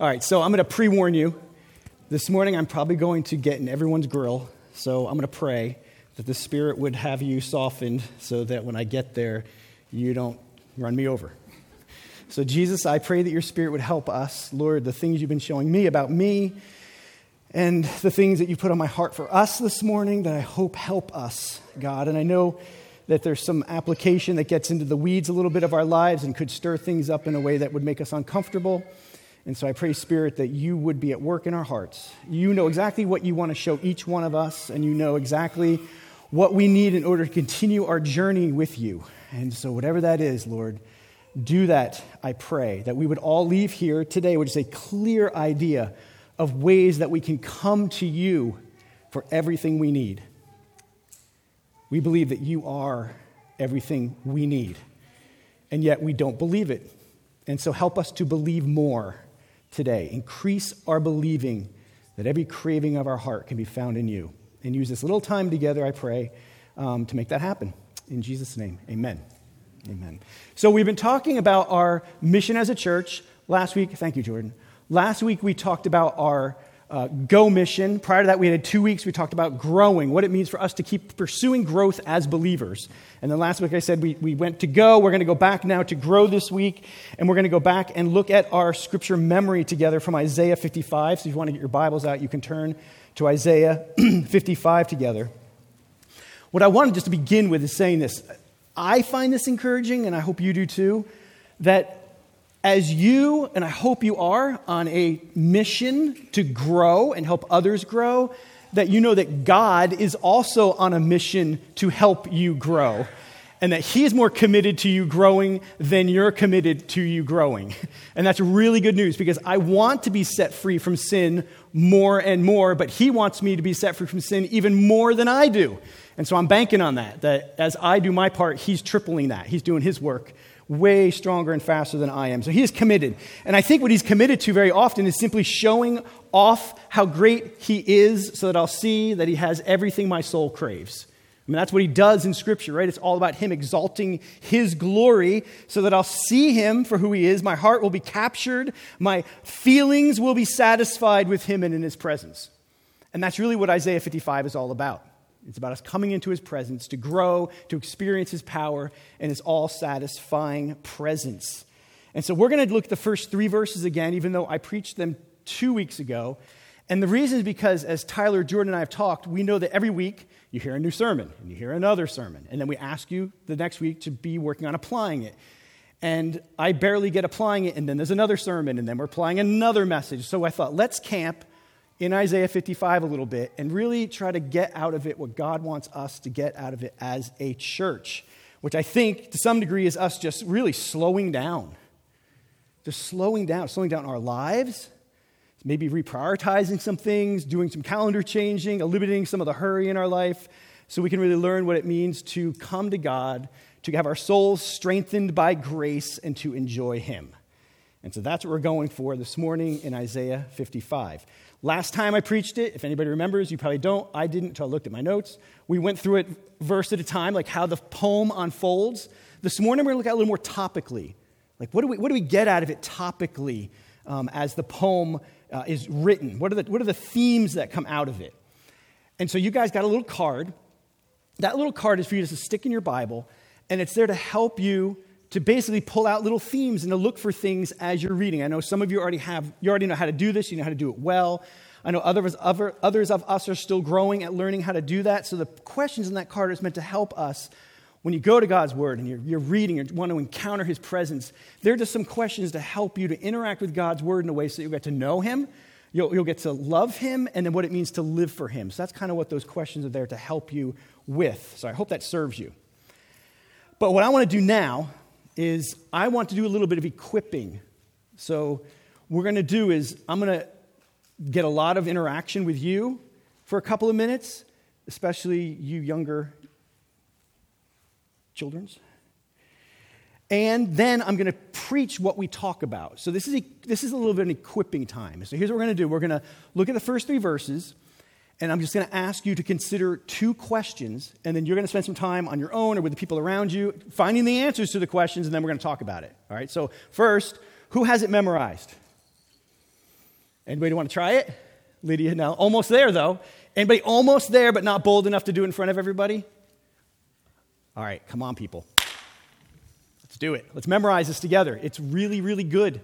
All right, so I'm going to pre warn you. This morning, I'm probably going to get in everyone's grill, so I'm going to pray that the Spirit would have you softened so that when I get there, you don't run me over. So, Jesus, I pray that your Spirit would help us. Lord, the things you've been showing me about me and the things that you put on my heart for us this morning that I hope help us, God. And I know that there's some application that gets into the weeds a little bit of our lives and could stir things up in a way that would make us uncomfortable. And so I pray, Spirit, that you would be at work in our hearts. You know exactly what you want to show each one of us, and you know exactly what we need in order to continue our journey with you. And so, whatever that is, Lord, do that, I pray, that we would all leave here today with just a clear idea of ways that we can come to you for everything we need. We believe that you are everything we need, and yet we don't believe it. And so help us to believe more today. Increase our believing that every craving of our heart can be found in you. And use this little time together, I pray, um, to make that happen. In Jesus' name, amen. Amen. So we've been talking about our mission as a church. Last week, thank you, Jordan. Last week we talked about our uh, go mission. Prior to that, we had two weeks. We talked about growing, what it means for us to keep pursuing growth as believers. And then last week, I said we, we went to go. We're going to go back now to grow this week. And we're going to go back and look at our scripture memory together from Isaiah 55. So if you want to get your Bibles out, you can turn to Isaiah 55 together. What I wanted just to begin with is saying this. I find this encouraging, and I hope you do too, that as you, and I hope you are, on a mission to grow and help others grow, that you know that God is also on a mission to help you grow. And that he is more committed to you growing than you're committed to you growing. And that's really good news because I want to be set free from sin more and more, but he wants me to be set free from sin even more than I do. And so I'm banking on that, that as I do my part, he's tripling that. He's doing his work way stronger and faster than I am. So he is committed. And I think what he's committed to very often is simply showing off how great he is so that I'll see that he has everything my soul craves. I mean, that's what he does in Scripture, right? It's all about him exalting his glory so that I'll see him for who he is. My heart will be captured. My feelings will be satisfied with him and in his presence. And that's really what Isaiah 55 is all about. It's about us coming into his presence to grow, to experience his power, and his all satisfying presence. And so we're going to look at the first three verses again, even though I preached them two weeks ago. And the reason is because, as Tyler, Jordan, and I have talked, we know that every week you hear a new sermon, and you hear another sermon, and then we ask you the next week to be working on applying it. And I barely get applying it, and then there's another sermon, and then we're applying another message. So I thought, let's camp in Isaiah 55 a little bit and really try to get out of it what God wants us to get out of it as a church, which I think to some degree is us just really slowing down. Just slowing down, slowing down our lives, maybe reprioritizing some things, doing some calendar changing, eliminating some of the hurry in our life so we can really learn what it means to come to God, to have our souls strengthened by grace, and to enjoy Him. And so that's what we're going for this morning in Isaiah 55. Last time I preached it, if anybody remembers, you probably don't, I didn't until I looked at my notes. We went through it verse at a time, like how the poem unfolds. This morning we're going to look at it a little more topically. Like, what do we, what do we get out of it topically um, as the poem uh, is written? What are, the, what are the themes that come out of it? And so you guys got a little card. That little card is for you to stick in your Bible, and it's there to help you to basically pull out little themes and to look for things as you're reading. I know some of you already have, you already know how to do this, you know how to do it well. I know others, other, others of us are still growing at learning how to do that. So the questions in that card is meant to help us when you go to God's Word and you're, you're reading and want to encounter His presence. They're just some questions to help you to interact with God's Word in a way so you'll get to know Him, you'll, you'll get to love Him, and then what it means to live for Him. So that's kind of what those questions are there to help you with. So I hope that serves you. But what I want to do now is I want to do a little bit of equipping. So, what we're going to do is I'm going to get a lot of interaction with you for a couple of minutes, especially you younger children's. And then I'm going to preach what we talk about. So, this is, this is a little bit of an equipping time. So, here's what we're going to do we're going to look at the first three verses. And I'm just going to ask you to consider two questions, and then you're going to spend some time on your own or with the people around you finding the answers to the questions, and then we're going to talk about it. All right? So, first, who has it memorized? Anybody want to try it? Lydia, no. Almost there, though. Anybody almost there, but not bold enough to do it in front of everybody? All right, come on, people. Let's do it. Let's memorize this together. It's really, really good.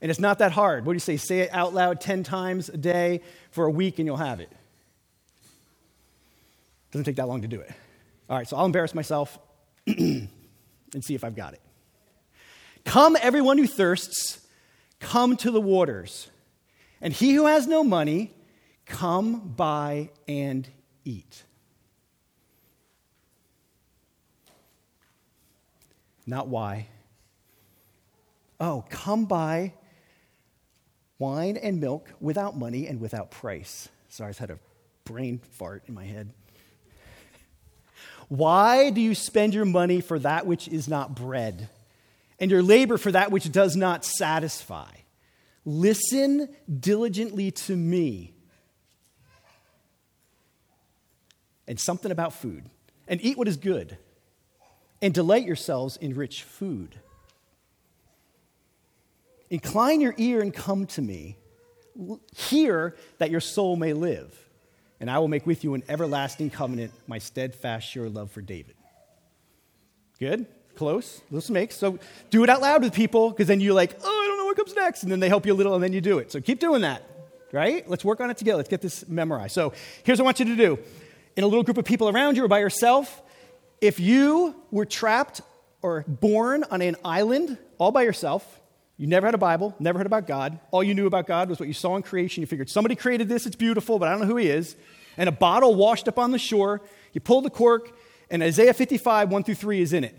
And it's not that hard. What do you say? Say it out loud 10 times a day for a week and you'll have it. Doesn't take that long to do it. All right, so I'll embarrass myself and see if I've got it. Come, everyone who thirsts, come to the waters. And he who has no money, come buy and eat. Not why. Oh, come buy wine and milk without money and without price. Sorry, I just had a brain fart in my head. Why do you spend your money for that which is not bread, and your labor for that which does not satisfy? Listen diligently to me. And something about food. And eat what is good. And delight yourselves in rich food. Incline your ear and come to me. Hear that your soul may live. And I will make with you an everlasting covenant, my steadfast, sure love for David. Good? Close? Let's make. So do it out loud with people, because then you're like, oh, I don't know what comes next? And then they help you a little and then you do it. So keep doing that, right? Let's work on it together. Let's get this memorized. So here's what I want you to do in a little group of people around you or by yourself, if you were trapped or born on an island all by yourself, you never had a Bible, never heard about God. All you knew about God was what you saw in creation. You figured somebody created this, it's beautiful, but I don't know who he is. And a bottle washed up on the shore, you pull the cork, and Isaiah 55, 1 through 3 is in it.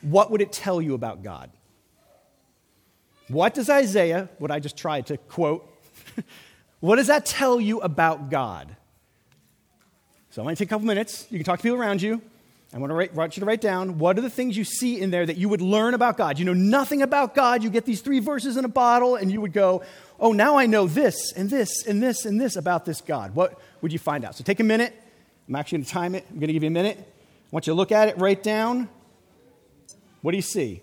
What would it tell you about God? What does Isaiah, what I just tried to quote, what does that tell you about God? So I'm going to take a couple minutes. You can talk to people around you. I want, to write, want you to write down what are the things you see in there that you would learn about God. You know nothing about God. You get these three verses in a bottle, and you would go, Oh, now I know this and this and this and this about this God. What would you find out? So take a minute. I'm actually going to time it. I'm going to give you a minute. I want you to look at it, write down. What do you see?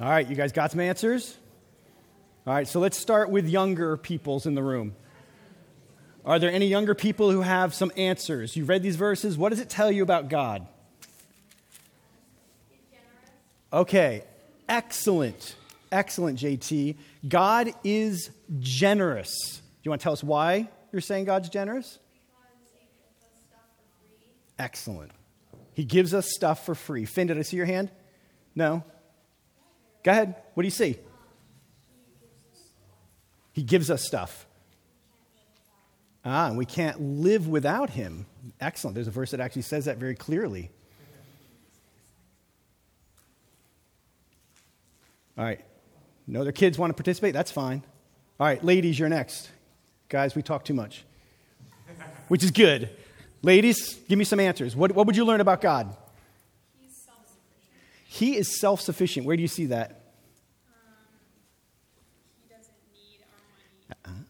All right, you guys got some answers? All right, so let's start with younger peoples in the room. Are there any younger people who have some answers? You read these verses. What does it tell you about God? Okay, excellent. Excellent, JT. God is generous. Do you want to tell us why you're saying God's generous? Excellent. He gives us stuff for free. Finn, did I see your hand? No? Go ahead. What do you see? He gives us stuff. Ah, and we can't live without him. Excellent. There's a verse that actually says that very clearly. All right. No other kids want to participate? That's fine. All right, ladies, you're next. Guys, we talk too much, which is good. Ladies, give me some answers. What, what would you learn about God? He is self sufficient. Where do you see that? Um, he doesn't need our money.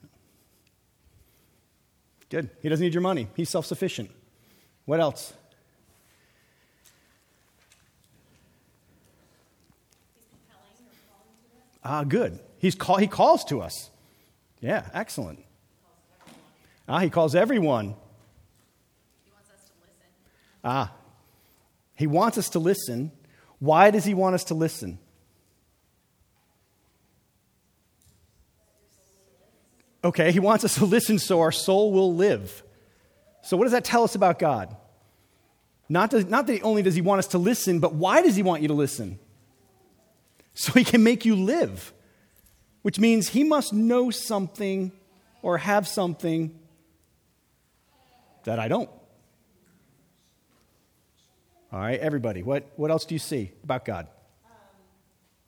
Good. He doesn't need your money. He's self sufficient. What else? He's compelling or calling to us. Ah, good. He's call, he calls to us. Yeah, excellent. Ah, he calls everyone. He wants us to listen. Ah, he wants us to listen. Why does he want us to listen? Okay, he wants us to listen so our soul will live. So, what does that tell us about God? Not, does, not that only does he want us to listen, but why does he want you to listen? So he can make you live, which means he must know something or have something that I don't. All right, everybody, what, what else do you see about God? Um,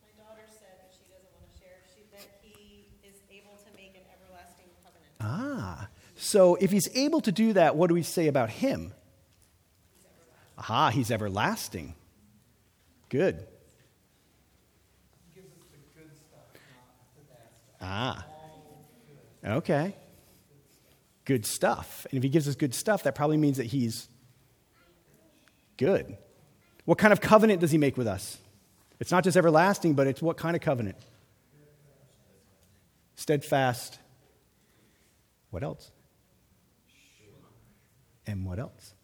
my daughter said, but she doesn't want to share, she, that he is able to make an everlasting covenant. Ah, so if he's able to do that, what do we say about him? Aha, he's everlasting. Good. Ah. Okay. Good stuff. And if he gives us good stuff, that probably means that he's good. What kind of covenant does he make with us? It's not just everlasting, but it's what kind of covenant? Steadfast. What else? And what else?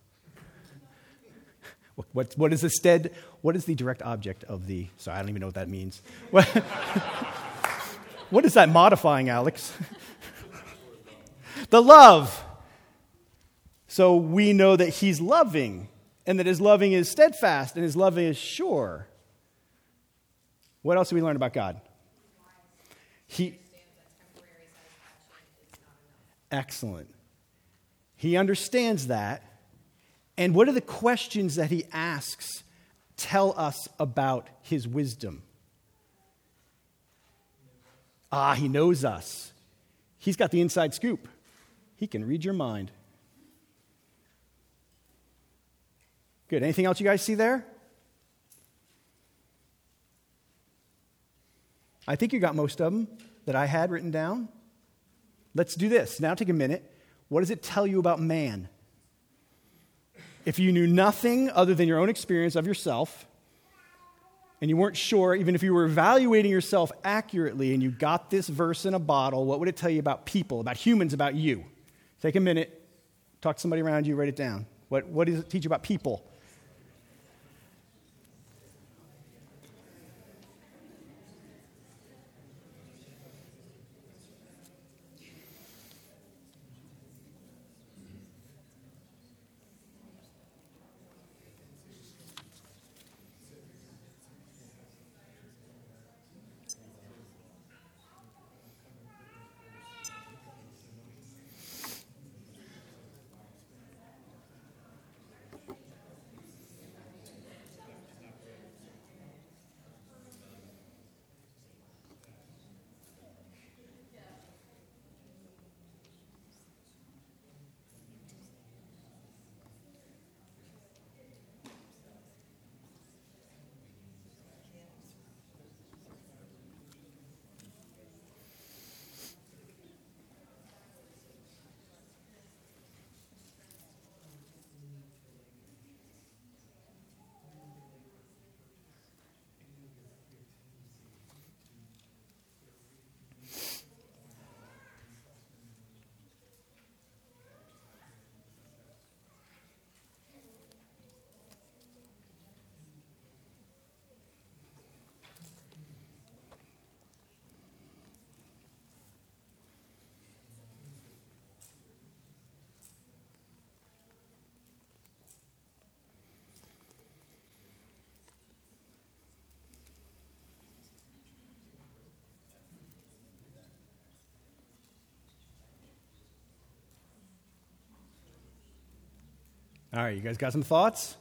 What, what, what is the stead? What is the direct object of the? Sorry, I don't even know what that means. What, what is that modifying, Alex? the love. So we know that he's loving, and that his loving is steadfast, and his loving is sure. What else do we learn about God? He, Excellent. He understands that. And what are the questions that he asks tell us about his wisdom? Ah, he knows us. He's got the inside scoop. He can read your mind. Good. Anything else you guys see there? I think you got most of them that I had written down. Let's do this. Now take a minute. What does it tell you about man? If you knew nothing other than your own experience of yourself, and you weren't sure, even if you were evaluating yourself accurately and you got this verse in a bottle, what would it tell you about people, about humans, about you? Take a minute, talk to somebody around you, write it down. What, what does it teach you about people? All right, you guys got some thoughts?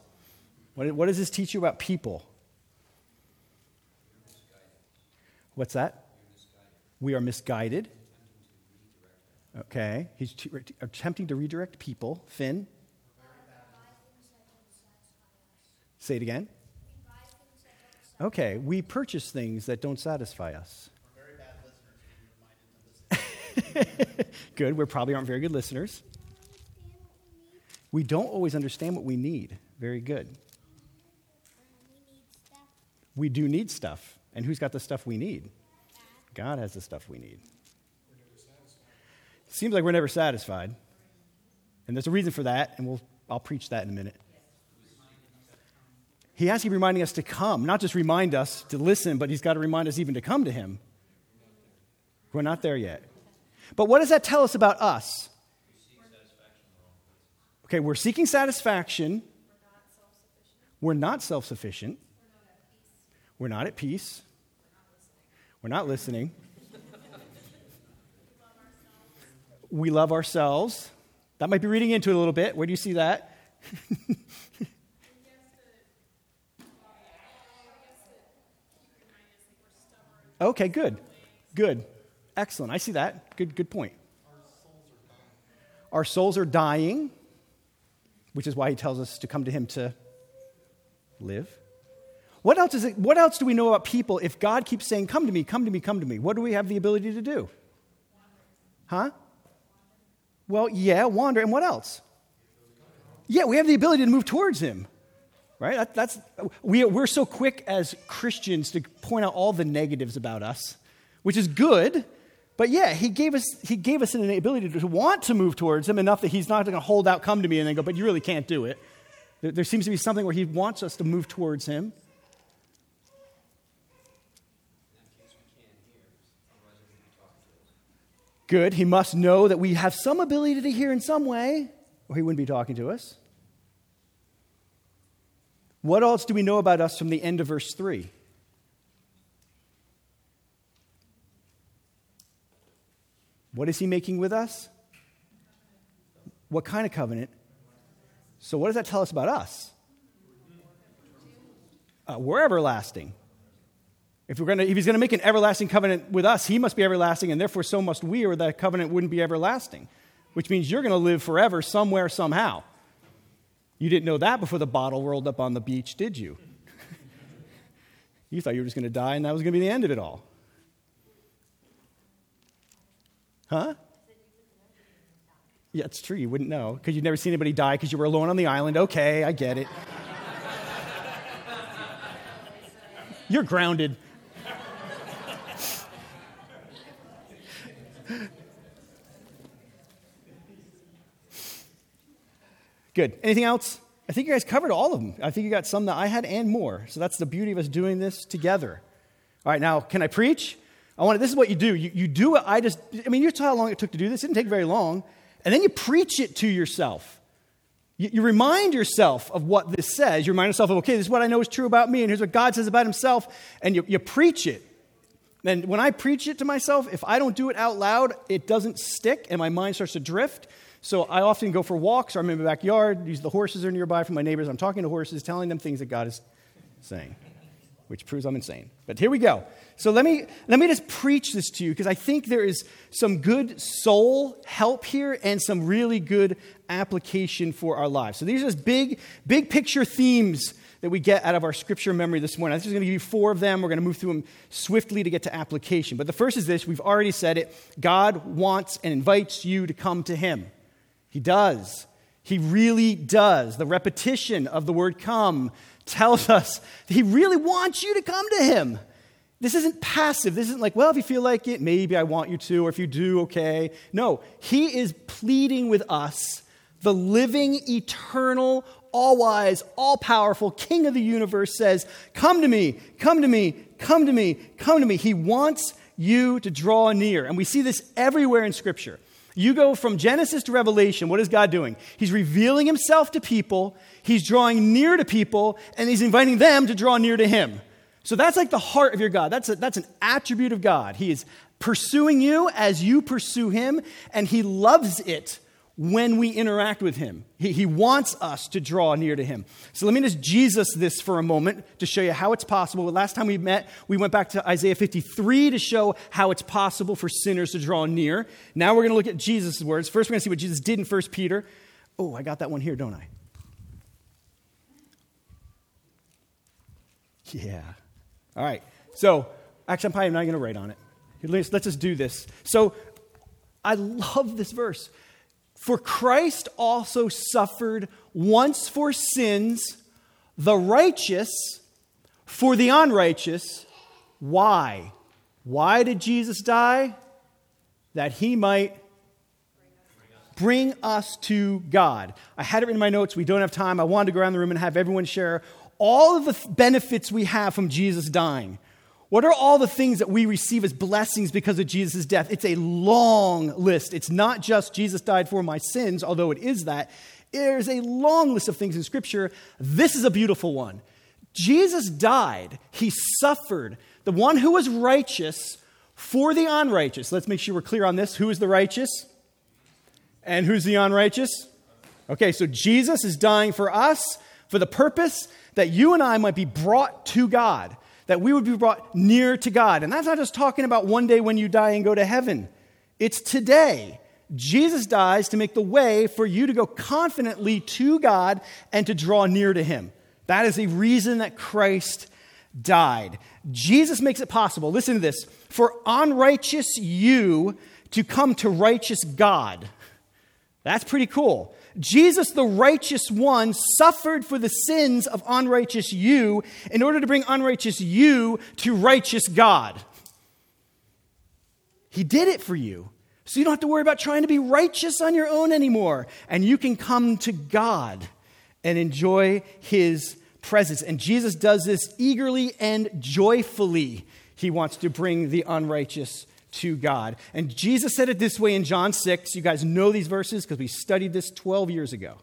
What, what does this teach you about people? What's that? We are misguided. Okay. He's t- attempting to redirect people. Finn? Say it again. Okay. We purchase things that don't satisfy us. good. We probably aren't very good listeners. We don't always understand what we need. Very good. We do need stuff. And who's got the stuff we need? God has the stuff we need. Seems like we're never satisfied. And there's a reason for that, and we'll, I'll preach that in a minute. He has to keep reminding us to come, not just remind us to listen, but he's got to remind us even to come to him. We're not there yet. But what does that tell us about us? Okay, we're seeking satisfaction. We're not self sufficient. We're not at peace. We're not listening. we love ourselves. That might be reading into it a little bit. Where do you see that? okay, good. Good. Excellent. I see that. Good good point. Our souls are dying, which is why he tells us to come to him to live. What else, is it, what else do we know about people if God keeps saying, Come to me, come to me, come to me? What do we have the ability to do? Huh? Well, yeah, wander. And what else? Yeah, we have the ability to move towards Him. Right? That, that's, we, we're so quick as Christians to point out all the negatives about us, which is good. But yeah, he gave us, he gave us an ability to want to move towards him enough that he's not going to hold out, come to me, and then go, but you really can't do it. There, there seems to be something where he wants us to move towards him. Good. He must know that we have some ability to hear in some way, or he wouldn't be talking to us. What else do we know about us from the end of verse 3? What is he making with us? What kind of covenant? So, what does that tell us about us? Uh, we're everlasting. If, we're gonna, if he's going to make an everlasting covenant with us, he must be everlasting, and therefore so must we, or that covenant wouldn't be everlasting, which means you're going to live forever somewhere, somehow. You didn't know that before the bottle rolled up on the beach, did you? you thought you were just going to die, and that was going to be the end of it all. Huh? Yeah, it's true. You wouldn't know because you'd never seen anybody die because you were alone on the island. Okay, I get it. You're grounded. Good. Anything else? I think you guys covered all of them. I think you got some that I had and more. So that's the beauty of us doing this together. All right, now, can I preach? I want to, this is what you do. You, you do it. I just, I mean, you saw how long it took to do this. It didn't take very long. And then you preach it to yourself. You, you remind yourself of what this says. You remind yourself of, okay, this is what I know is true about me, and here's what God says about himself. And you, you preach it. And when I preach it to myself, if I don't do it out loud, it doesn't stick, and my mind starts to drift. So I often go for walks, or I'm in my backyard. These the horses are nearby from my neighbors. I'm talking to horses, telling them things that God is saying, which proves I'm insane. But here we go. So let me let me just preach this to you because I think there is some good soul help here and some really good application for our lives. So these are just big big picture themes that we get out of our scripture memory this morning. I'm just going to give you four of them. We're going to move through them swiftly to get to application. But the first is this we've already said it God wants and invites you to come to Him. He does. He really does. The repetition of the word come tells us he really wants you to come to him. This isn't passive. This isn't like, well, if you feel like it, maybe I want you to, or if you do, okay. No, he is pleading with us, the living, eternal, all wise, all powerful King of the universe says, Come to me, come to me, come to me, come to me. He wants you to draw near. And we see this everywhere in Scripture. You go from Genesis to Revelation, what is God doing? He's revealing himself to people, he's drawing near to people, and he's inviting them to draw near to him. So that's like the heart of your God. That's, a, that's an attribute of God. He is pursuing you as you pursue him, and he loves it when we interact with him. He, he wants us to draw near to him. So let me just Jesus this for a moment to show you how it's possible. Last time we met, we went back to Isaiah 53 to show how it's possible for sinners to draw near. Now we're going to look at Jesus' words. First, we're going to see what Jesus did in 1 Peter. Oh, I got that one here, don't I? Yeah. All right. So, actually, I'm probably not going to write on it. Let's just do this. So, I love this verse. For Christ also suffered once for sins, the righteous for the unrighteous. Why? Why did Jesus die? That he might bring us to God. I had it in my notes. We don't have time. I wanted to go around the room and have everyone share all of the benefits we have from Jesus dying. What are all the things that we receive as blessings because of Jesus' death? It's a long list. It's not just Jesus died for my sins, although it is that. There's a long list of things in Scripture. This is a beautiful one. Jesus died, he suffered. The one who was righteous for the unrighteous. Let's make sure we're clear on this. Who is the righteous? And who's the unrighteous? Okay, so Jesus is dying for us for the purpose that you and I might be brought to God that we would be brought near to God. And that's not just talking about one day when you die and go to heaven, it's today. Jesus dies to make the way for you to go confidently to God and to draw near to Him. That is the reason that Christ died. Jesus makes it possible, listen to this, for unrighteous you to come to righteous God. That's pretty cool. Jesus, the righteous one, suffered for the sins of unrighteous you in order to bring unrighteous you to righteous God. He did it for you. So you don't have to worry about trying to be righteous on your own anymore. And you can come to God and enjoy his presence. And Jesus does this eagerly and joyfully. He wants to bring the unrighteous to God. And Jesus said it this way in John 6. You guys know these verses because we studied this 12 years ago.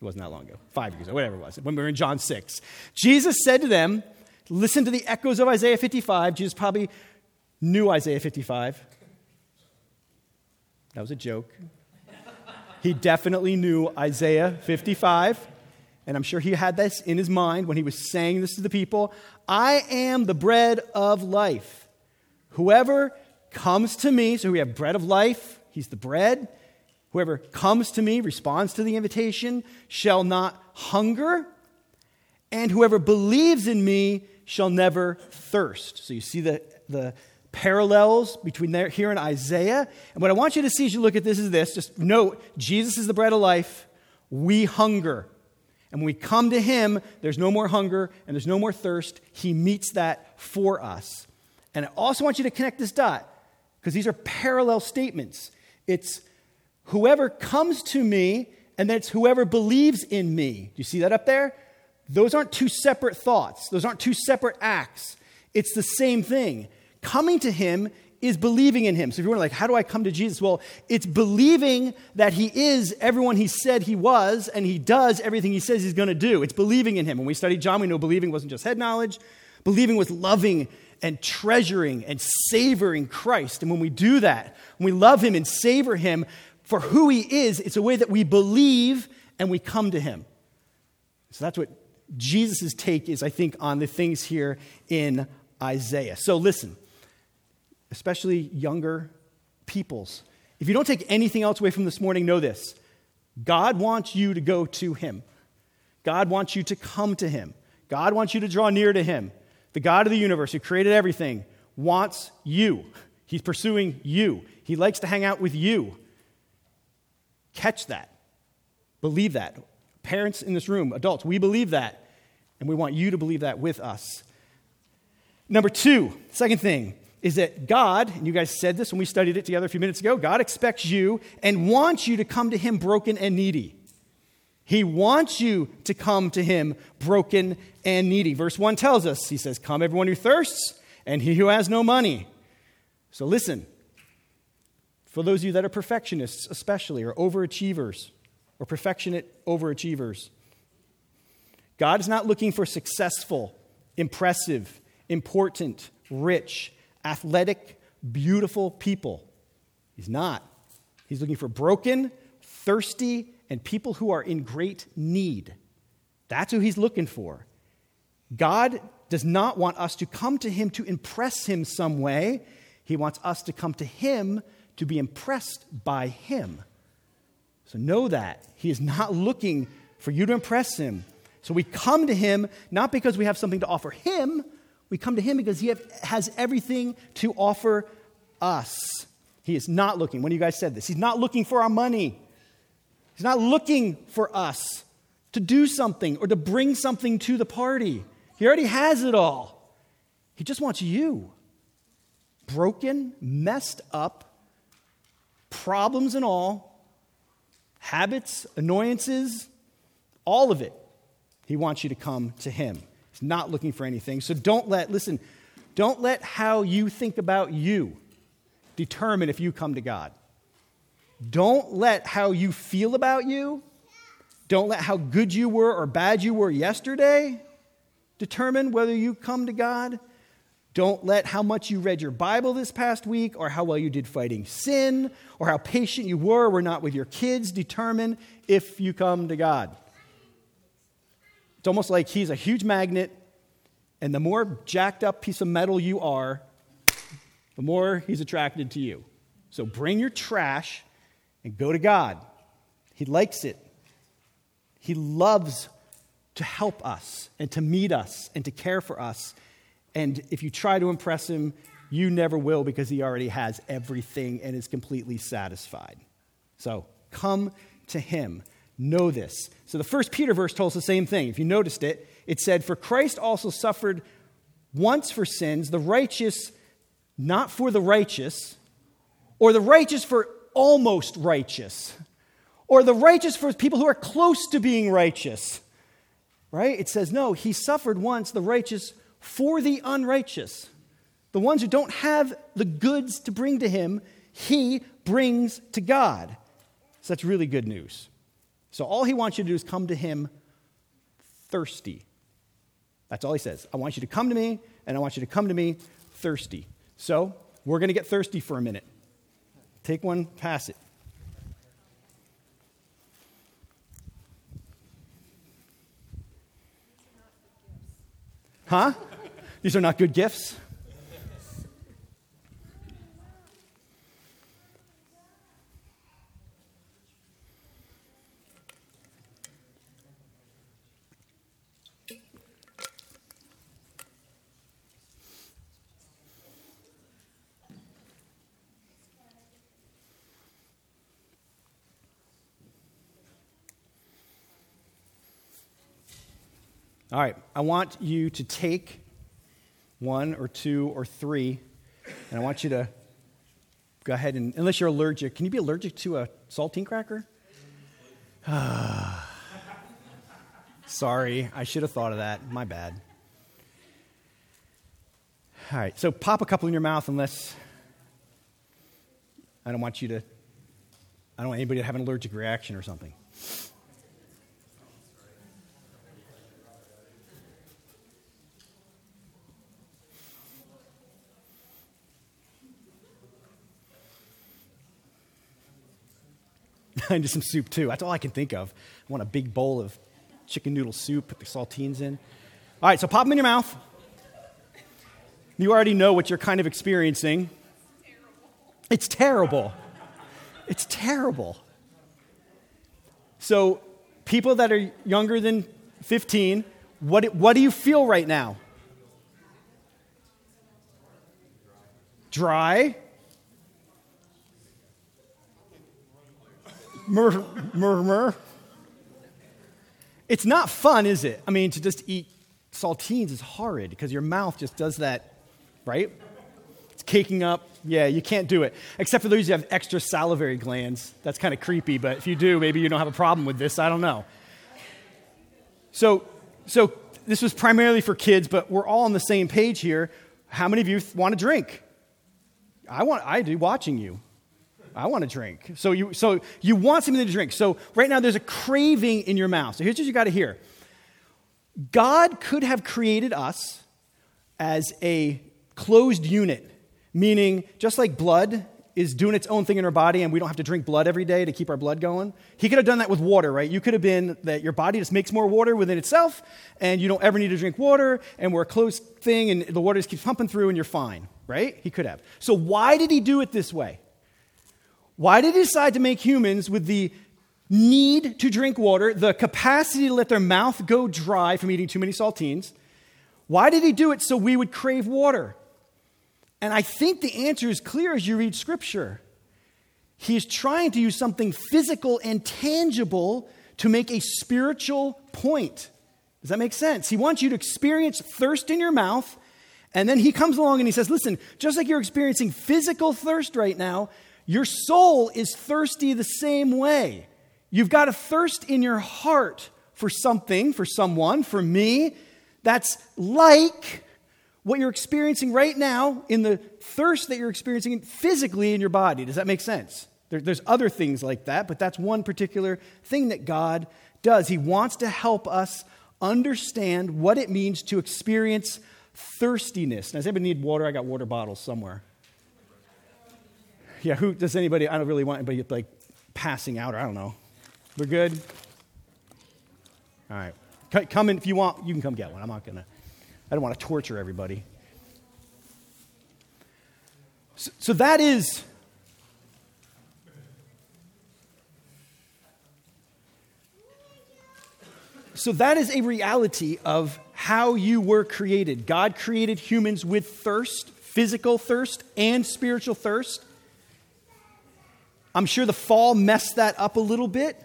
It wasn't that long ago, five years ago, whatever it was, when we were in John 6. Jesus said to them, Listen to the echoes of Isaiah 55. Jesus probably knew Isaiah 55. That was a joke. He definitely knew Isaiah 55. And I'm sure he had this in his mind when he was saying this to the people I am the bread of life. Whoever comes to me, so we have bread of life, he's the bread. Whoever comes to me, responds to the invitation, shall not hunger, and whoever believes in me shall never thirst. So you see the, the parallels between there, here and Isaiah. And what I want you to see as you look at this is this just note Jesus is the bread of life, we hunger. And when we come to him, there's no more hunger and there's no more thirst. He meets that for us. And I also want you to connect this dot because these are parallel statements. It's whoever comes to me, and then it's whoever believes in me. Do you see that up there? Those aren't two separate thoughts, those aren't two separate acts. It's the same thing. Coming to him is believing in him. So if you're wondering, like, how do I come to Jesus? Well, it's believing that he is everyone he said he was, and he does everything he says he's going to do. It's believing in him. When we studied John, we know believing wasn't just head knowledge, believing was loving and treasuring and savoring Christ. And when we do that, when we love Him and savor Him for who He is, it's a way that we believe and we come to Him. So that's what Jesus' take is, I think, on the things here in Isaiah. So listen, especially younger peoples, if you don't take anything else away from this morning, know this God wants you to go to Him. God wants you to come to Him. God wants you to draw near to Him the God of the universe who created everything, wants you. He's pursuing you. He likes to hang out with you. Catch that. Believe that. Parents in this room, adults, we believe that. And we want you to believe that with us. Number two, second thing, is that God, and you guys said this when we studied it together a few minutes ago, God expects you and wants you to come to Him broken and needy. He wants you to come to him broken and needy. Verse 1 tells us, he says, Come everyone who thirsts, and he who has no money. So listen, for those of you that are perfectionists, especially, or overachievers, or perfectionate overachievers, God is not looking for successful, impressive, important, rich, athletic, beautiful people. He's not. He's looking for broken, thirsty, and people who are in great need. That's who he's looking for. God does not want us to come to him to impress him some way. He wants us to come to him to be impressed by him. So know that. He is not looking for you to impress him. So we come to him not because we have something to offer him, we come to him because he have, has everything to offer us. He is not looking, when you guys said this, he's not looking for our money. He's not looking for us to do something or to bring something to the party. He already has it all. He just wants you. Broken, messed up, problems and all, habits, annoyances, all of it. He wants you to come to Him. He's not looking for anything. So don't let, listen, don't let how you think about you determine if you come to God. Don't let how you feel about you, don't let how good you were or bad you were yesterday determine whether you come to God. Don't let how much you read your Bible this past week or how well you did fighting sin or how patient you were or were not with your kids determine if you come to God. It's almost like he's a huge magnet, and the more jacked up piece of metal you are, the more he's attracted to you. So bring your trash and go to God. He likes it. He loves to help us and to meet us and to care for us. And if you try to impress him, you never will because he already has everything and is completely satisfied. So come to him. Know this. So the first Peter verse told us the same thing. If you noticed it, it said, For Christ also suffered once for sins, the righteous not for the righteous, or the righteous for almost righteous, or the righteous for people who are close to being righteous. Right? It says, no, he suffered once, the righteous, for the unrighteous. The ones who don't have the goods to bring to him, he brings to God. So that's really good news. So all he wants you to do is come to him thirsty. That's all he says. I want you to come to me, and I want you to come to me thirsty. So we're going to get thirsty for a minute. Take one, pass it. Huh? These are not good gifts? All right, I want you to take one or two or three, and I want you to go ahead and, unless you're allergic, can you be allergic to a saltine cracker? Sorry, I should have thought of that. My bad. All right, so pop a couple in your mouth unless I don't want you to, I don't want anybody to have an allergic reaction or something. into some soup too. That's all I can think of. I want a big bowl of chicken noodle soup, put the saltines in. All right, so pop them in your mouth. You already know what you're kind of experiencing. It's terrible. It's terrible. So, people that are younger than 15, what, what do you feel right now? Dry. Murmur, murmur. It's not fun, is it? I mean, to just eat saltines is horrid because your mouth just does that, right? It's caking up. Yeah, you can't do it. Except for those who have extra salivary glands. That's kind of creepy, but if you do, maybe you don't have a problem with this. I don't know. So, so this was primarily for kids, but we're all on the same page here. How many of you want to drink? I want I do watching you. I want to drink. So you, so you want something to drink. So right now there's a craving in your mouth. So here's what you got to hear God could have created us as a closed unit, meaning just like blood is doing its own thing in our body and we don't have to drink blood every day to keep our blood going. He could have done that with water, right? You could have been that your body just makes more water within itself and you don't ever need to drink water and we're a closed thing and the water just keeps pumping through and you're fine, right? He could have. So why did he do it this way? Why did he decide to make humans with the need to drink water, the capacity to let their mouth go dry from eating too many saltines? Why did he do it so we would crave water? And I think the answer is clear as you read Scripture. He is trying to use something physical and tangible to make a spiritual point. Does that make sense? He wants you to experience thirst in your mouth, and then he comes along and he says, Listen, just like you're experiencing physical thirst right now, your soul is thirsty the same way. You've got a thirst in your heart for something, for someone, for me, that's like what you're experiencing right now in the thirst that you're experiencing physically in your body. Does that make sense? There, there's other things like that, but that's one particular thing that God does. He wants to help us understand what it means to experience thirstiness. Now, does anybody need water? I got water bottles somewhere. Yeah, who does anybody? I don't really want anybody like passing out, or I don't know. We're good? All right. Come in if you want, you can come get one. I'm not to. I don't want to torture everybody. So, so that is. So that is a reality of how you were created. God created humans with thirst, physical thirst, and spiritual thirst. I'm sure the fall messed that up a little bit,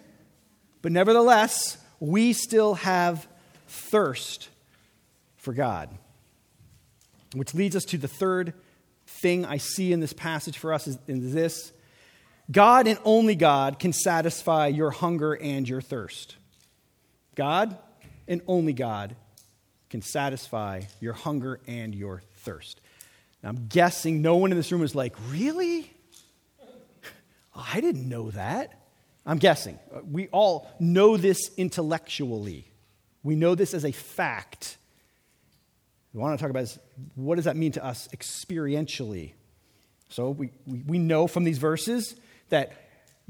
but nevertheless, we still have thirst for God. Which leads us to the third thing I see in this passage for us is in this God and only God can satisfy your hunger and your thirst. God and only God can satisfy your hunger and your thirst. Now, I'm guessing no one in this room is like, really? I didn't know that. I'm guessing. Uh, we all know this intellectually. We know this as a fact. We want to talk about is what does that mean to us experientially? So we, we, we know from these verses that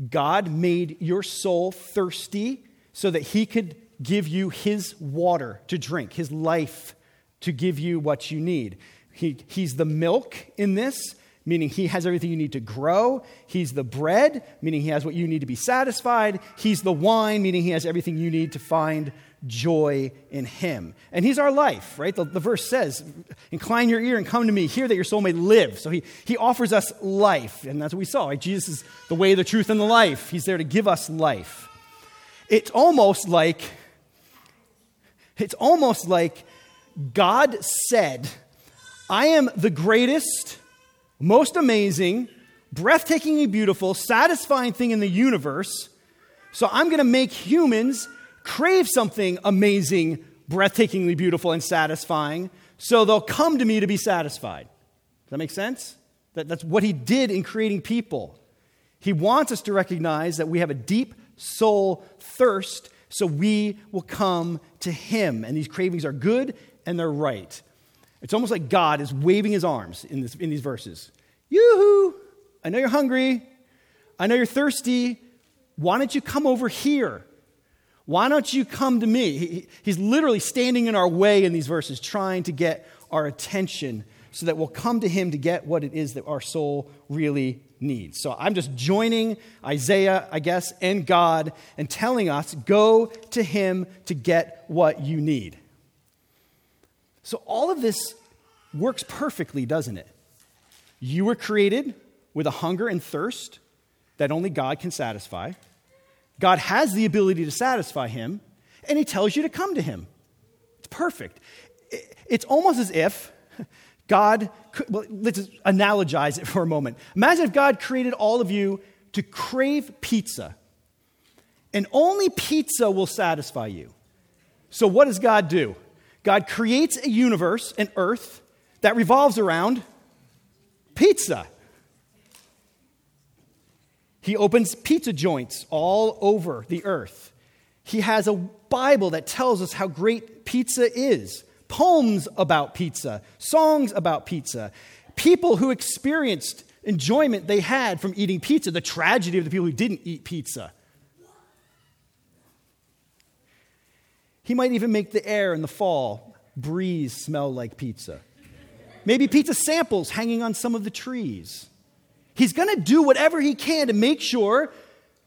God made your soul thirsty so that he could give you his water to drink, his life to give you what you need. He, he's the milk in this, meaning he has everything you need to grow. He's the bread, meaning he has what you need to be satisfied. He's the wine, meaning he has everything you need to find joy in him. And he's our life, right? The, the, verse says, Incline your ear and come to me, hear that your soul may live. So he, he offers us life. And that's what we saw. Right? Jesus is the way, the truth, and the life. He's there to give us life. It's almost like, it's almost like God said, I am the greatest, most amazing, breathtakingly beautiful, satisfying thing in the universe. So I'm going to make humans crave something amazing, breathtakingly beautiful, and satisfying, so they'll come to me to be satisfied. Does that make sense? That, that's what he did in creating people. He wants us to recognize that we have a deep soul thirst, so we will come to him. And these cravings are good and they're right. It's almost like God is waving his arms in, this, in these verses. Yoo-hoo! I know you're hungry. I know you're thirsty. Why don't you come over here? Why don't you come to me? He, he's literally standing in our way in these verses, trying to get our attention so that we'll come to him to get what it is that our soul really needs. So I'm just joining Isaiah, I guess, and God and telling us go to him to get what you need. So all of this works perfectly, doesn't it? You were created with a hunger and thirst that only God can satisfy. God has the ability to satisfy him, and he tells you to come to him. It's perfect. It's almost as if God, could, well, let's analogize it for a moment. Imagine if God created all of you to crave pizza, and only pizza will satisfy you. So, what does God do? God creates a universe, an earth, that revolves around pizza. He opens pizza joints all over the earth. He has a Bible that tells us how great pizza is, poems about pizza, songs about pizza. People who experienced enjoyment they had from eating pizza, the tragedy of the people who didn't eat pizza. He might even make the air in the fall breeze smell like pizza. Maybe pizza samples hanging on some of the trees. He's going to do whatever he can to make sure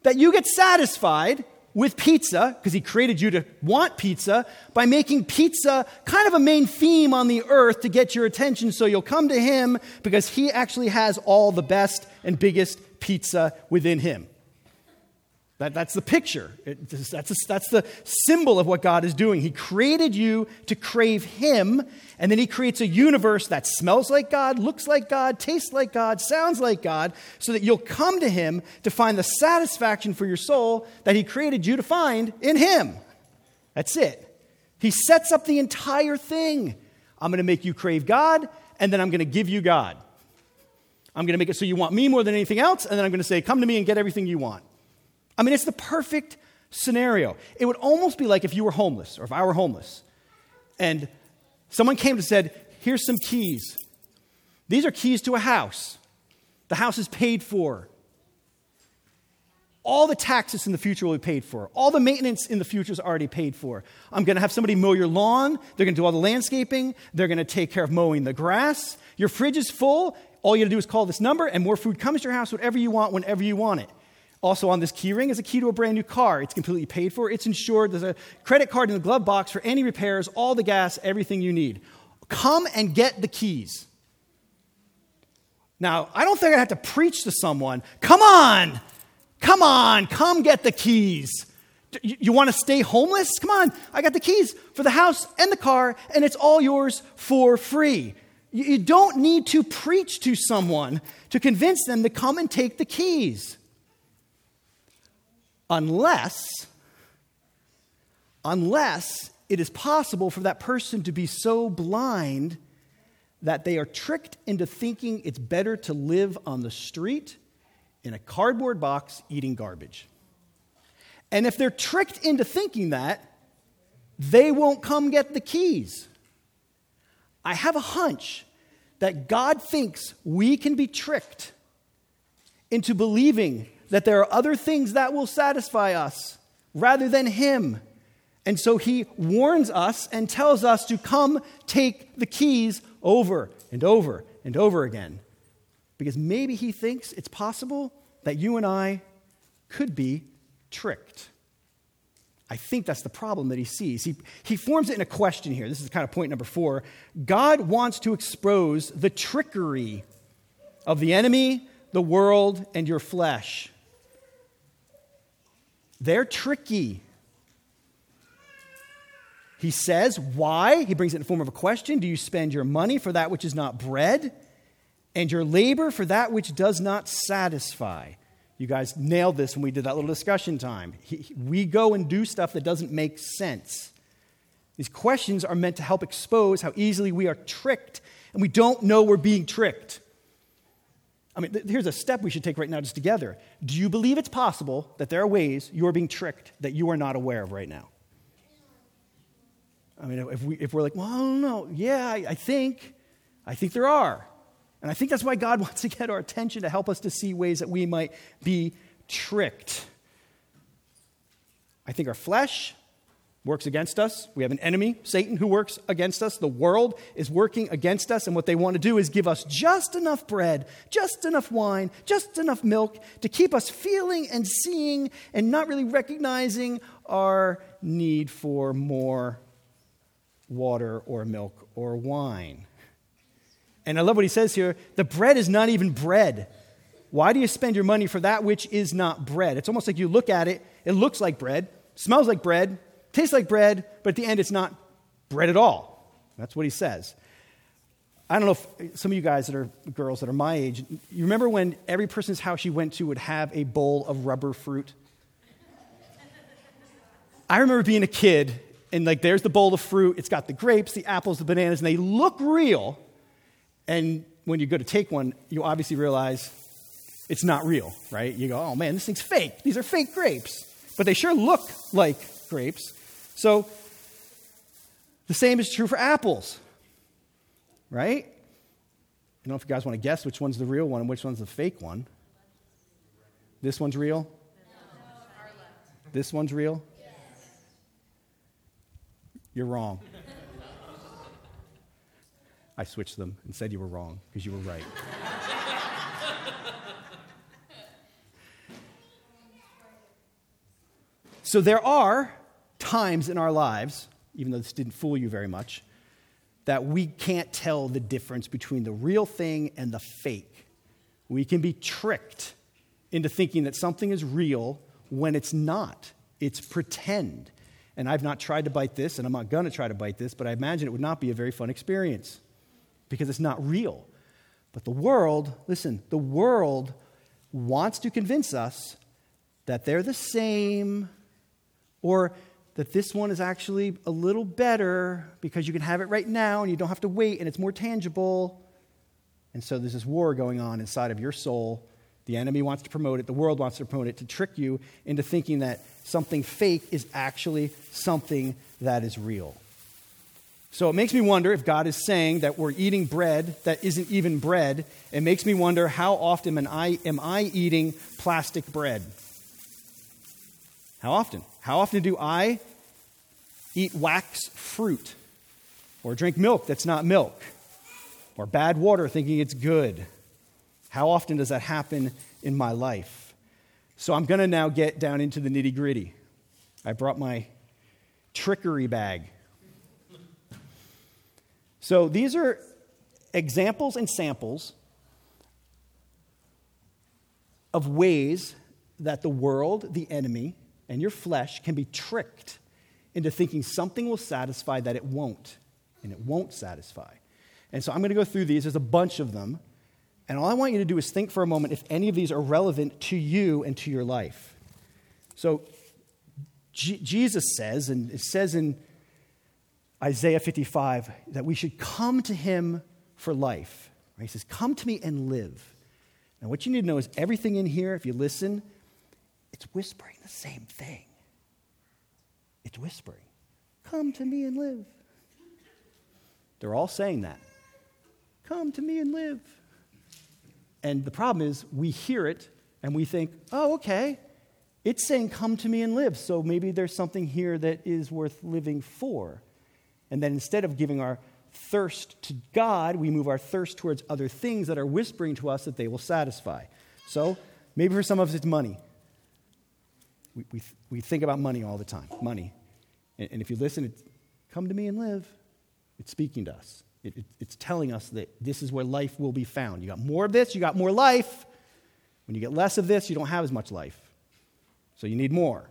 that you get satisfied with pizza, because he created you to want pizza, by making pizza kind of a main theme on the earth to get your attention so you'll come to him because he actually has all the best and biggest pizza within him. That, that's the picture. It, that's, a, that's the symbol of what God is doing. He created you to crave Him, and then He creates a universe that smells like God, looks like God, tastes like God, sounds like God, so that you'll come to Him to find the satisfaction for your soul that He created you to find in Him. That's it. He sets up the entire thing. I'm going to make you crave God, and then I'm going to give you God. I'm going to make it so you want me more than anything else, and then I'm going to say, Come to me and get everything you want. I mean, it's the perfect scenario. It would almost be like if you were homeless, or if I were homeless, and someone came and said, Here's some keys. These are keys to a house. The house is paid for. All the taxes in the future will be paid for. All the maintenance in the future is already paid for. I'm going to have somebody mow your lawn. They're going to do all the landscaping. They're going to take care of mowing the grass. Your fridge is full. All you got to do is call this number, and more food comes to your house, whatever you want, whenever you want it. Also, on this key ring is a key to a brand new car. It's completely paid for, it's insured. There's a credit card in the glove box for any repairs, all the gas, everything you need. Come and get the keys. Now, I don't think I have to preach to someone. Come on, come on, come get the keys. You, want to stay homeless? Come on, I got the keys for the house and the car, and it's all yours for free. You don't need to preach to someone to convince them to come and take the keys unless unless it is possible for that person to be so blind that they are tricked into thinking it's better to live on the street in a cardboard box eating garbage. And if they're tricked into thinking that, they won't come get the keys. I have a hunch that God thinks we can be tricked into believing that there are other things that will satisfy us rather than Him. And so He warns us and tells us to come take the keys over and over and over again. Because maybe He thinks it's possible that you and I could be tricked. I think that's the problem that he sees. He, he forms it in a question here. This is kind of point number four. God wants to expose the trickery of the enemy, the world, and your flesh. They're tricky. He says, Why? He brings it in the form of a question Do you spend your money for that which is not bread, and your labor for that which does not satisfy? You guys nailed this when we did that little discussion time. He, we go and do stuff that doesn't make sense. These questions are meant to help expose how easily we are tricked, and we don't know we're being tricked. I mean, th- here's a step we should take right now just together. Do you believe it's possible that there are ways you are being tricked that you are not aware of right now? I mean, if, we, if we're like, well, I don't know. Yeah, I, I think. I think there are. And I think that's why God wants to get our attention to help us to see ways that we might be tricked. I think our flesh works against us. We have an enemy, Satan, who works against us. The world is working against us, and what they want to do is give us just enough bread, just enough wine, just enough milk to keep us feeling and seeing and not really recognizing our need for more water or milk or wine. And I love what he says here the bread is not even bread. Why do you spend your money for that which is not bread? It's almost like you look at it, it looks like bread, smells like bread, tastes like bread, but at the end it's not bread at all. That's what he says. I don't know if some of you guys that are girls that are my age, you remember when every person's house you went to would have a bowl of rubber fruit? I remember being a kid, and like there's the bowl of fruit. It's got the grapes, the apples, the bananas, and they look real. And when you go to take one, you obviously realize it's not real, right? You go, oh man, this thing's fake. These are fake grapes. But they sure look like grapes. So the same is true for apples, right? I don't know if you guys want to guess which one's the real one and which one's the fake one. This one's real? This one's real? You're wrong. I switched them and said you were wrong because you were right. so there are times in our lives, even though this didn't fool you very much, that we can't tell the difference between the real thing and the fake. We can be tricked into thinking that something is real when it's not. It's pretend. And I've not tried to bite this, and I'm not going to try to bite this, but I imagine it would not be a very fun experience because it's not real. But the world, listen, the world wants to convince us that they're the same or that this one is actually a little better because you can have it right now and you don't have to wait and it's more tangible. And so there's this war going on inside of your soul. The enemy wants to promote it, the world wants to promote it to trick you into thinking that something fake is actually something that is real. So it makes me wonder if God is saying that we're eating bread that isn't even bread. It makes me wonder how often am I, am I eating plastic bread? How often? How often do I eat wax fruit or drink milk that's not milk or bad water thinking it's good? How often does that happen in my life? So I'm going to now get down into the nitty gritty. I brought my trickery bag. So these are examples and samples of ways that the world, the enemy, and your flesh can be tricked into thinking something will satisfy that it won't, and it won't satisfy. And so I'm going to go through these. There's a bunch of them. And all I want you to do is think for a moment if any of these are relevant to you and to your life. So G- Jesus says, and it says in Isaiah 55, that we should come to him for life. He says, Come to me and live. Now, what you need to know is everything in here, if you listen, it's whispering the same thing. It's whispering, Come to me and live. They're all saying that. Come to me and live. And the problem is, we hear it and we think, oh, okay, it's saying, come to me and live. So maybe there's something here that is worth living for. And then instead of giving our thirst to God, we move our thirst towards other things that are whispering to us that they will satisfy. So maybe for some of us, it's money. We, we, think about money all the time money. And, and if you listen, it's, come to me and live, it's speaking to us. It, it, it's telling us that this is where life will be found. You got more of this, you got more life. When you get less of this, you don't have as much life. So you need more.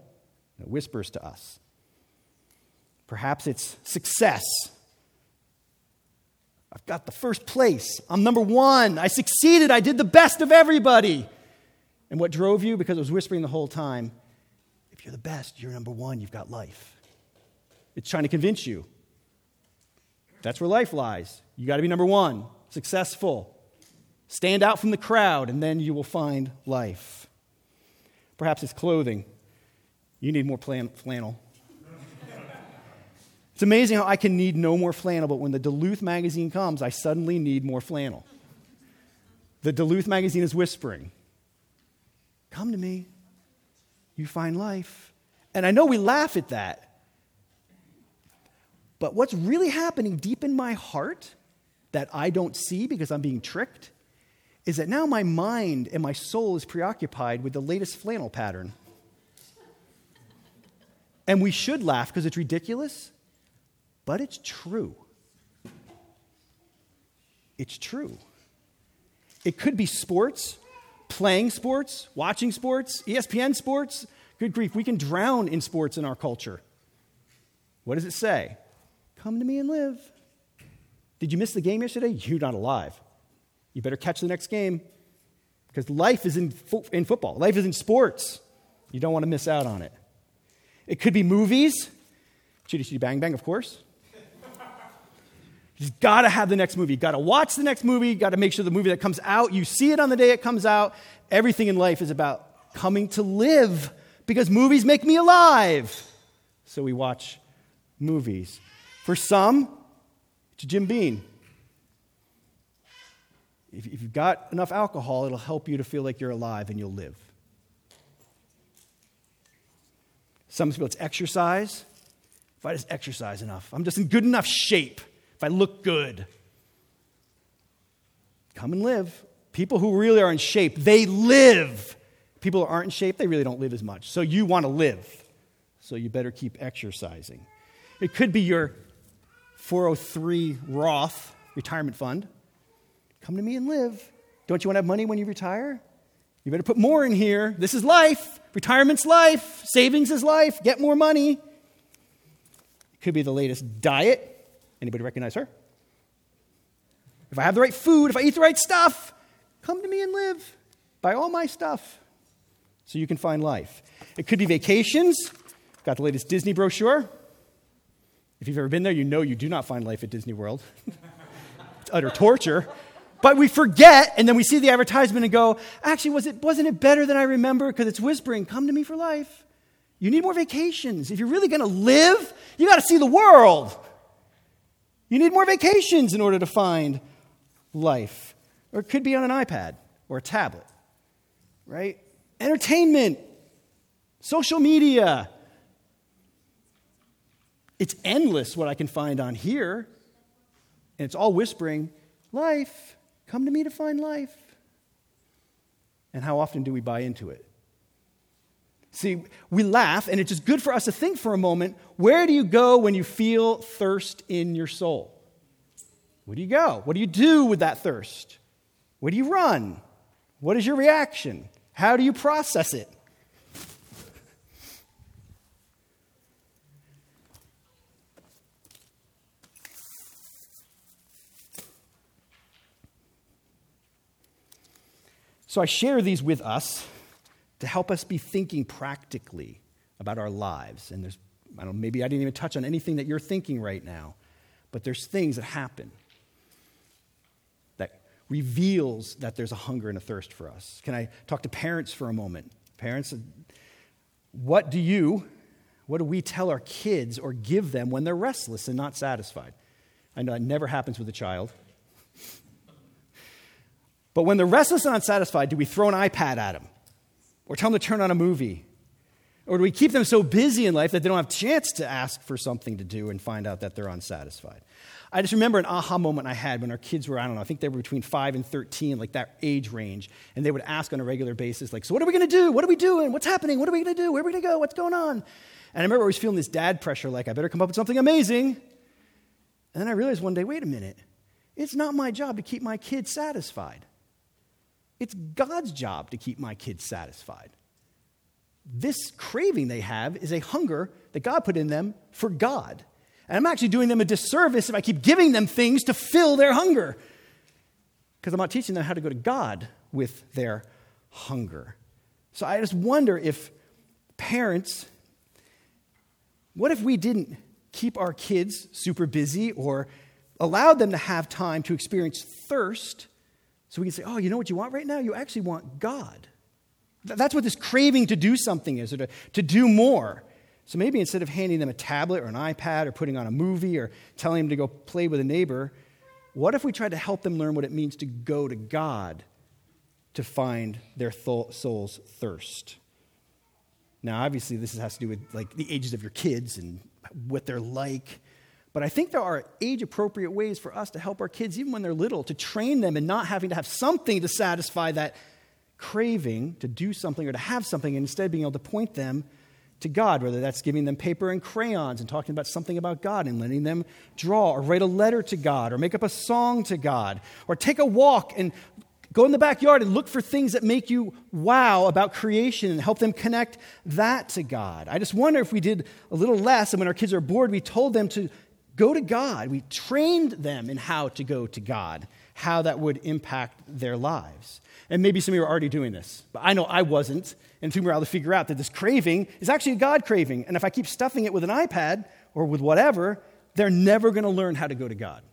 It whispers to us. Perhaps it's success. I've got the first place. I'm number one. I succeeded. I did the best of everybody. And what drove you? Because it was whispering the whole time you're the best, you're number one, you've got life. It's trying to convince you. That's where life lies. You got to be number one, successful. Stand out from the crowd, and then you will find life. Perhaps it's clothing. You need more plan- flannel. It's amazing how I can need no more flannel, but when the Duluth magazine comes, I suddenly need more flannel. The Duluth magazine is whispering, Come to me, you find life. And I know we laugh at that. But what's really happening deep in my heart that I don't see because I'm being tricked is that now my mind and my soul is preoccupied with the latest flannel pattern. And we should laugh because it's ridiculous, but it's true. It's true. It could be sports, playing sports, watching sports, ESPN sports. Good grief, we can drown in sports in our culture. What does it say? Come to me and live. Did you miss the game yesterday? You're not alive. You better catch the next game because life is in, fo- in football, life is in sports. You don't want to miss out on it. It could be movies. Chitty Chitty Bang Bang, of course. You just got to have the next movie. You got to watch the next movie. You got to make sure the movie that comes out, you see it on the day it comes out. Everything in life is about coming to live because movies make me alive. So we watch movies. For some, it's Jim Beam. If you've got enough alcohol, it'll help you to feel like you're alive and you'll live. Some people, it's exercise. If I just exercise enough, I'm just in good enough shape, if I look good, come and live. People who really are in shape, they live. People who aren't in shape, they really don't live as much. So you want to live. So you better keep exercising. It could be your 403 Roth retirement fund. Come to me and live. Don't you want to have money when you retire? You better put more in here. This is life. Retirement's life. Savings is life. Get more money. It could be the latest diet. Anybody recognize her? If I have the right food, if I eat the right stuff, come to me and live. Buy all my stuff so you can find life. It could be vacations. Got the latest Disney brochure. If you've ever been there, you know you do not find life at Disney World. it's utter torture. But we forget, and then we see the advertisement and go, actually, was it, wasn't it better than I remember? Because it's whispering, come to me for life. You need more vacations. If you're really going to live, you got to see the world. You need more vacations in order to find life. Or it could be on an iPad or a tablet, right? Entertainment, social media. It's endless what I can find on here. And it's all whispering, life, come to me to find life. And how often do we buy into it? See, we laugh, and it's just good for us to think for a moment where do you go when you feel thirst in your soul? Where do you go? What do you do with that thirst? Where do you run? What is your reaction? How do you process it? So I share these with us to help us be thinking practically about our lives. And there's, I don't know, maybe I didn't even touch on anything that you're thinking right now, but there's things that happen that reveals that there's a hunger and a thirst for us. Can I talk to parents for a moment? Parents, what do you, what do we tell our kids or give them when they're restless and not satisfied? I know it never happens with a child. But when they're restless and unsatisfied, do we throw an iPad at them? Or tell them to turn on a movie? Or do we keep them so busy in life that they don't have a chance to ask for something to do and find out that they're unsatisfied? I just remember an aha moment I had when our kids were, I don't know, I think they were between 5 and 13, like that age range. And they would ask on a regular basis, like, so what are we going to do? What are we doing? What's happening? What are we going to do? Where are we going to go? What's going on? And I remember always feeling this dad pressure, like, I better come up with something amazing. And then I realized one day, wait a minute. It's not my job to keep my kids satisfied. It's God's job to keep my kids satisfied. This craving they have is a hunger that God put in them for God. And I'm actually doing them a disservice if I keep giving them things to fill their hunger. Because I'm not teaching them how to go to God with their hunger. So I just wonder if parents, what if we didn't keep our kids super busy or allowed them to have time to experience thirst so we can say, oh, you know what you want right now? You actually want God. That's what this craving to do something is, or to, to do more. So maybe instead of handing them a tablet or an iPad or putting on a movie or telling them to go play with a neighbor, what if we tried to help them learn what it means to go to God to find their soul's thirst? Now, obviously, this has to do with like the ages of your kids and what they're like. But I think there are age appropriate ways for us to help our kids, even when they're little, to train them and not having to have something to satisfy that craving to do something or to have something, and instead being able to point them to God, whether that's giving them paper and crayons and talking about something about God and letting them draw or write a letter to God or make up a song to God or take a walk and go in the backyard and look for things that make you wow about creation and help them connect that to God. I just wonder if we did a little less and when our kids are bored, we told them to go to God. We trained them in how to go to God, how that would impact their lives. And maybe some of you are already doing this, but I know I wasn't. And soon we're able to figure out that this craving is actually a God craving. And if I keep stuffing it with an iPad or with whatever, they're never going to learn how to go to God.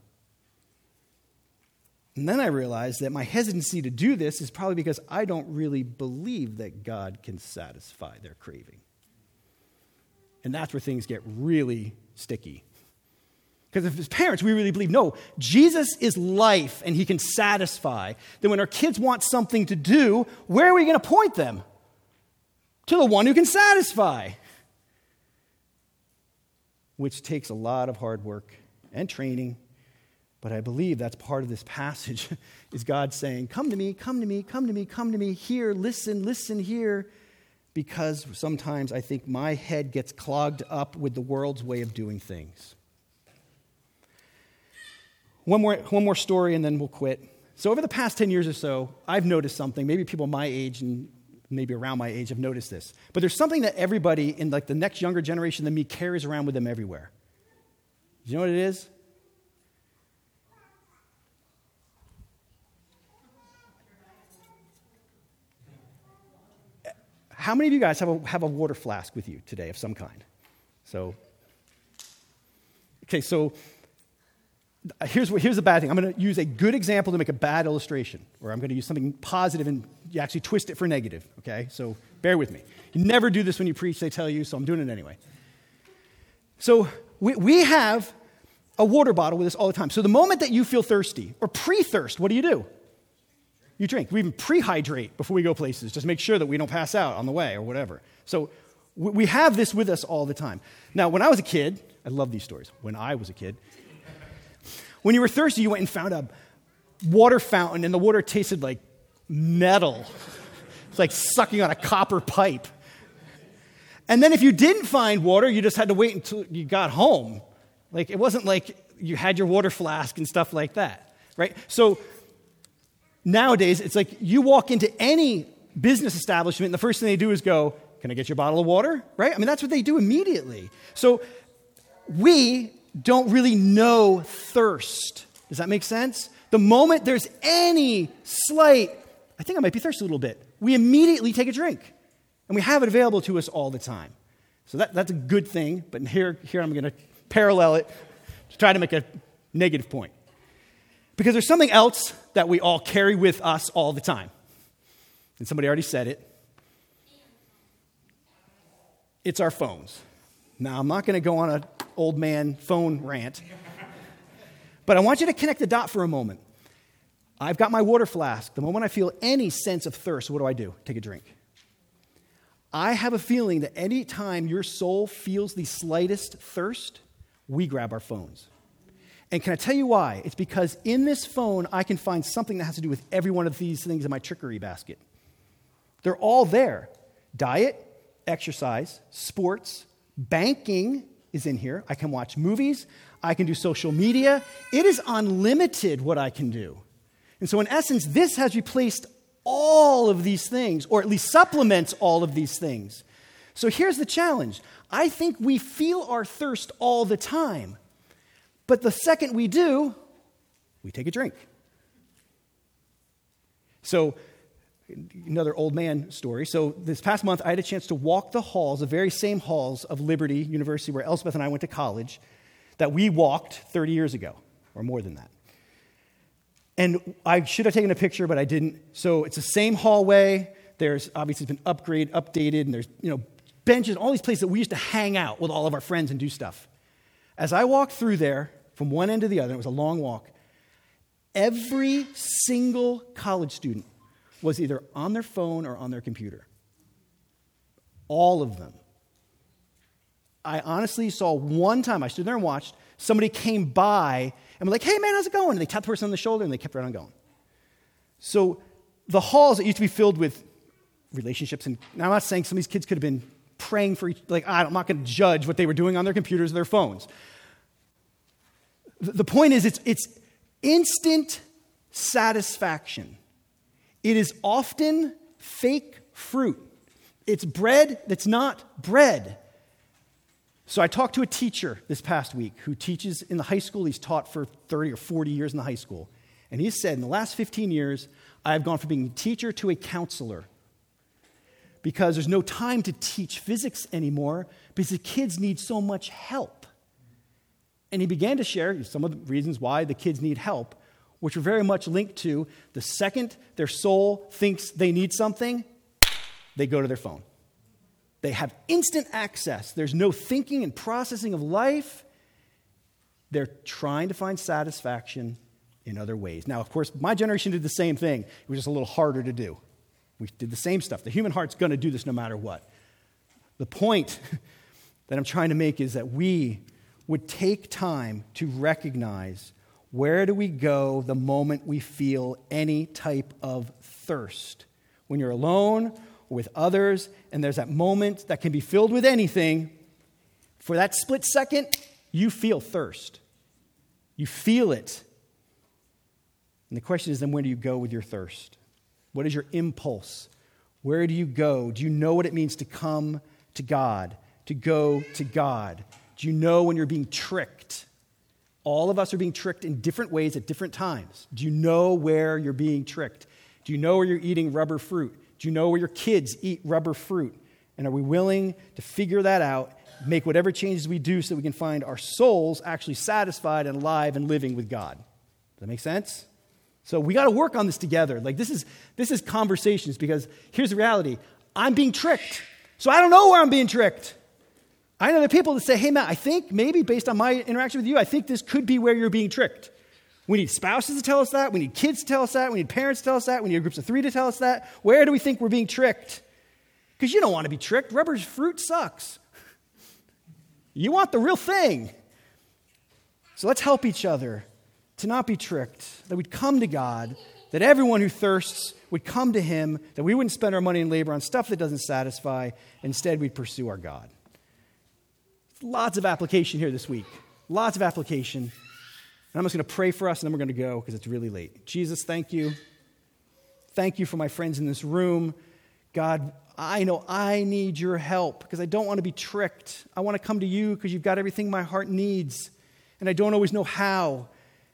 And then I realized that my hesitancy to do this is probably because I don't really believe that God can satisfy their craving. And that's where things get really sticky Because if as parents, we really believe, no, Jesus is life and he can satisfy, then when our kids want something to do, where are we going to point them? To the one who can satisfy. Which takes a lot of hard work and training. But I believe that's part of this passage is God saying, Come to me, come to me, come to me, come to me, here, listen, listen here. Because sometimes I think my head gets clogged up with the world's way of doing things. One more, one more story and then we'll quit. So, over the past 10 years or so, I've noticed something. Maybe people my age and maybe around my age have noticed this. But there's something that everybody in like the next younger generation than me carries around with them everywhere. Do you know what it is? How many of you guys have a, have a water flask with you today of some kind? So, okay, so here's, here's the bad thing. I'm going to use a good example to make a bad illustration, or I'm going to use something positive and you actually twist it for negative, okay? So bear with me. You never do this when you preach, they tell you, so I'm doing it anyway. So we, we have a water bottle with us all the time. So the moment that you feel thirsty or pre thirst, what do you do? You drink. We even pre hydrate before we go places, just make sure that we don't pass out on the way or whatever. So we have this with us all the time. Now, when I was a kid, I love these stories. When I was a kid, when you were thirsty, you went and found a water fountain, and the water tasted like metal. It's like sucking on a copper pipe. And then if you didn't find water, you just had to wait until you got home. Like it wasn't like you had your water flask and stuff like that, right? So nowadays, it's like you walk into any business establishment, and the first thing they do is go, Can I get your bottle of water? Right? I mean, that's what they do immediately. So we don't really know thirst. Does that make sense? The moment there's any slight, I think I might be thirsty a little bit, we immediately take a drink. And we have it available to us all the time. So that, that's a good thing, but here, here I'm going to parallel it to try to make a negative point. Because there's something else that we all carry with us all the time. And somebody already said it. It's our phones. Now, I'm not going to go on an old man phone rant, but I want you to connect the dot for a moment. I've got my water flask. The moment I feel any sense of thirst, what do I do? Take a drink. I have a feeling that any time your soul feels the slightest thirst, we grab our phones. And can I tell you why? It's because in this phone, I can find something that has to do with every one of these things in my trickery basket. They're all there diet, exercise, sports, Banking is in here. I can watch movies. I can do social media. It is unlimited what I can do. And so, in essence, this has replaced all of these things, or at least supplements all of these things. So, here's the challenge I think we feel our thirst all the time. But the second we do, we take a drink. So, another old man story. So, this past month, I had a chance to walk the halls, the very same halls of Liberty University where Elspeth and I went to college, that we walked 30 years ago, or more than that. And I should have taken a picture, but I didn't. So, it's the same hallway. There's obviously been upgraded, updated, and there's you know benches, all these places that we used to hang out with all of our friends and do stuff. As I walked through there from one end to the other, it was a long walk. Every single college student was either on their phone or on their computer. All of them. I honestly saw one time, I stood there and watched, somebody came by and was like, hey man, how's it going? And they tapped the person on the shoulder and they kept right on going. So the halls that used to be filled with relationships, and I'm not saying some of these kids could have been praying for each, like, I'm not going to judge what they were doing on their computers or their phones. The point is, it's, it's instant satisfaction. It is often fake fruit. It's bread that's not bread. So I talked to a teacher this past week who teaches in the high school. He's taught for 30 or 40 years in the high school. And he said, in the last 15 years, I've gone from being a teacher to a counselor because there's no time to teach physics anymore because the kids need so much help. And he began to share some of the reasons why the kids need help which are very much linked to the second their soul thinks they need something, they go to their phone. They have instant access. There's no thinking and processing of life. They're trying to find satisfaction in other ways. Now, of course, my generation did the same thing. It was just a little harder to do. We did the same stuff. The human heart's going to do this no matter what. The point that I'm trying to make is that we would take time to recognize where do we go the moment we feel any type of thirst? When you're alone or with others, and there's that moment that can be filled with anything, for that split second, you feel thirst. You feel it. And the question is then, where do you go with your thirst? What is your impulse? Where do you go? Do you know what it means to come to God, to go to God? Do you know when you're being tricked? All of us are being tricked in different ways at different times. Do you know where you're being tricked? Do you know where you're eating rubber fruit? Do you know where your kids eat rubber fruit? And are we willing to figure that out, make whatever changes we do so that we can find our souls actually satisfied and alive and living with God? Does that make sense? So we got to work on this together. Like this is this is conversations because here's the reality. I'm being tricked. So I don't know where I'm being tricked. I know are people that say, hey, Matt, I think maybe based on my interaction with you, I think this could be where you're being tricked. We need spouses to tell us that. We need kids to tell us that. We need parents to tell us that. We need groups of three to tell us that. Where do we think we're being tricked? Because you don't want to be tricked. Rubber fruit sucks. You want the real thing. So let's help each other to not be tricked, that we'd come to God, that everyone who thirsts would come to Him, that we wouldn't spend our money and labor on stuff that doesn't satisfy. Instead, we'd pursue our God. Lots of application here this week. Lots of application. And I'm just going to pray for us and then we're going to go because it's really late. Jesus, thank you. Thank you for my friends in this room. God, I know I need your help because I don't want to be tricked. I want to come to you because you've got everything my heart needs, and I don't always know how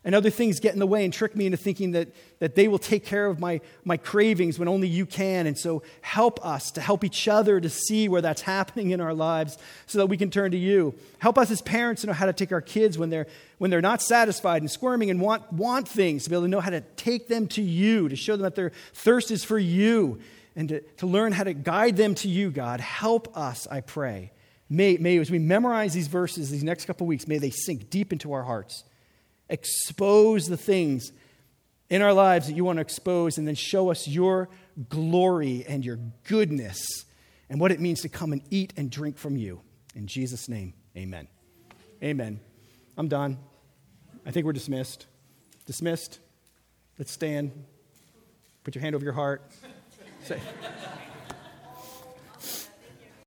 and other things get in the way and trick me into thinking that, that they will take care of my, my cravings when only you can. And so help us to help each other to see where that's happening in our lives so that we can turn to you. Help us as parents to know how to take our kids when they're, when they're not satisfied and squirming and want, want things, to be able to know how to take them to you, to show them that their thirst is for you, and to, to learn how to guide them to you, God. Help us, I pray. May, may, as we memorize these verses these next couple weeks, may they sink deep into our hearts expose the things in our lives that you want to expose, and then show us your glory and your goodness and what it means to come and eat and drink from you. In Jesus' name, amen. Amen. I'm done. I think we're dismissed. Dismissed. Let's stand. Put your hand over your heart. Say.